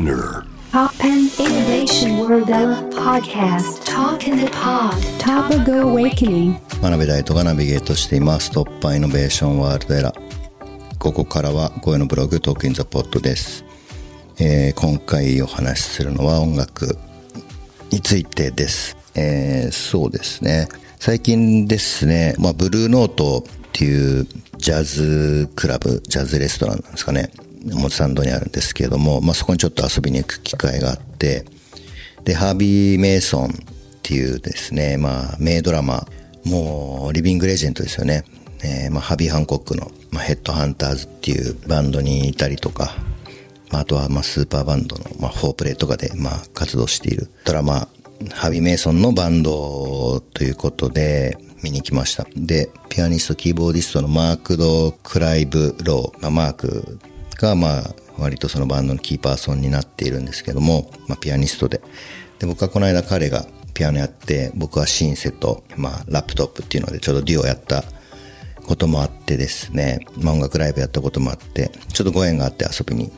Spinner. Pop and Innovation World Podcast. Talk in the Pod. Topical Awakening. 学べ大とがナビゲートしています。突破イノベーションワールドエラー。ここからは声のブログトークインザポットです、えー今回お話しするのは音楽についてです、えーそうですね。最近ですね、まあ、ブルーノートっていうジャズクラブジャズレストランなんですかね表参道にあるんですけれども、まあ、そこにちょっと遊びに行く機会があってで、ハービー・メイソンっていうですね、まあ、名ドラマー、もう、 living legend ですよね。えーまあ、ハビー・ハンコックの、まあ、ヘッドハンターズっていうバンドにいたりとか、まあ、あとは、まあ、スーパーバンドの、まあ、フォープレイとかで、まあ、活動しているドラマー、ハビー・メイソンのバンドということで、見に来ました。で、ピアニスト、キーボーディストのマーク・ド・クライブ・ロー、まあ、マークが、まあ、割とそのバンドのキーパーソンになっているんですけども、まあ、ピアニストで。で、僕はこの間彼がピアノやって、僕はシンセと、まあ、ラップトップっていうのでちょうどデュオやったこともあってですね、まあ、音楽ライブやったこともあって、ちょっとご縁があって遊びに、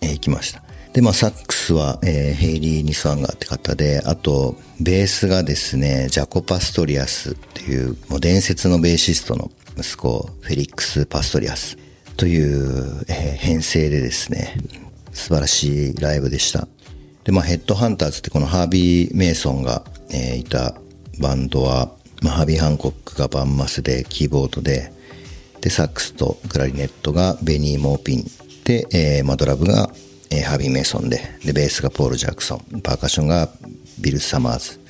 行きました。で、まあ、サックスは、えーヘイリー・ニスワンガーって方で、あと、ベースがですね、ジャコ・パストリアスっていう、もう伝説のベーシストの息子、フェリックス・パストリアスという、えー編成でですね、素晴らしいライブでした。で、まあ、ヘッドハンターズってこのハービー・メイソンが、えーいたバンドは、まあ、ハービー・ハンコックがバンマスでキーボードで、で、サックスとクラリネットがベニー・モーピンで、えーま、ドラムが、えーハービー・メイソンで、で、ベースがポール・ジャクソン、パーカッションがビル・サマーズ。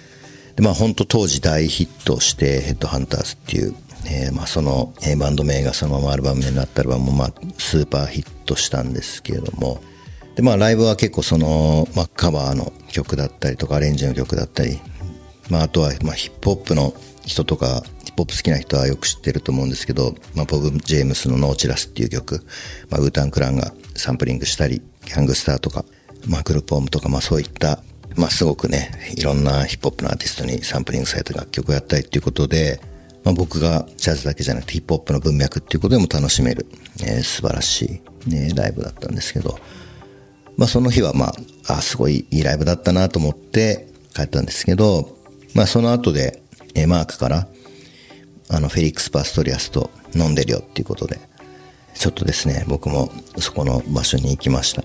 で、まあ本当当時大ヒットして、ヘッドハンターズっていう、えーまあその、えーバンド名がそのままアルバムになったアルバムもまあスーパーヒットしたんですけれども、で、まあライブは結構その、まあカバーの曲だったりとかアレンジの曲だったり、まああとはまあヒップホップの人とか、ヒップホップ好きな人はよく知ってると思うんですけど、まあボブ・ジェームスのノーチラスっていう曲、まあウータン・クランがサンプリングしたり、ギャングスターとか、まあグループホームとか、まあそういった、まあすごくね、いろんなヒップホップのアーティストにサンプリングされた楽曲をやったりっていうことで、まあ僕がジャズだけじゃなくてヒップホップの文脈っていうことでも楽しめる、えー素晴らしい、ね、ライブだったんですけど、まあその日はまあ、あすごいいいライブだったなと思って帰ったんですけど、まあその後で、えーマークから、あの、フェリックス・パストリアスと飲んでるよっていうことで、ちょっとですね、僕もそこの場所に行きました。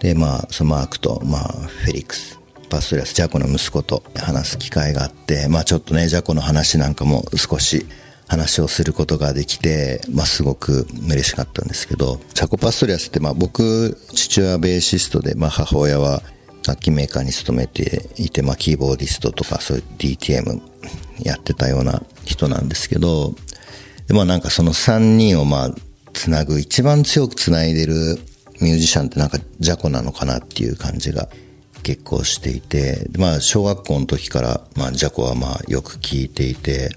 で、まあ、そのマークと、まあ、フェリックス、パストリアス、ジャコの息子と話す機会があって、まあちょっとね、ジャコの話なんかも少し話をすることができて、まあすごく嬉しかったんですけど、ジャコパストリアスって、まあ僕、父親はベーシストで、まあ母親は楽器メーカーに勤めていて、まあキーボーディストとかそういう DTM やってたような人なんですけど、でまあなんかその3人をまあつなぐ、一番強くつないでるミュージシャンってなんかジャコなのかなっていう感じが結構していて、まあ小学校の時からまあジャコはまあよく聞いていて、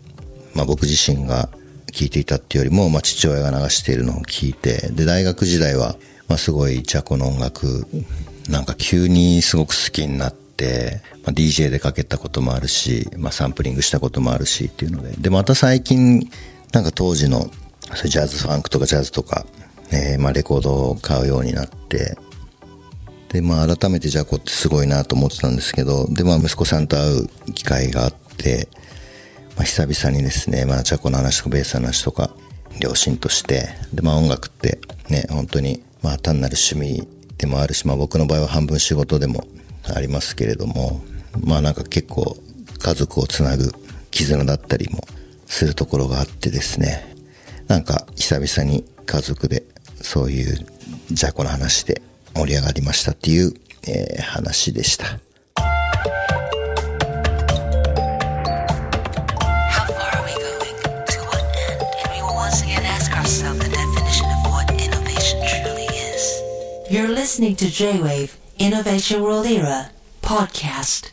まあ僕自身が聞いていたっていうよりも、まあ父親が流しているのを聞いて、で大学時代はまあすごいジャコの音楽、なんか急にすごく好きになって、まあ、DJ でかけたこともあるし、まあサンプリングしたこともあるしっていうので、でまた最近なんか当時のジャズファンクとかジャズとか、えーまあレコードを買うようになって、で、まあ改めてジャコってすごいなと思ってたんですけど、で、まあ息子さんと会う機会があって、まあ久々にですね、まあジャコの話とかベースの話とか、両親として、で、まあ音楽ってね、本当に、まあ単なる趣味でもあるし、まあ僕の場合は半分仕事でもありますけれども、まあなんか結構家族をつなぐ絆だったりもするところがあってですね、なんか久々に家族でそういうジャコの話で盛り上がりましたっていう、えー話でした。You're listening to J-Wave Innovation World Era podcast.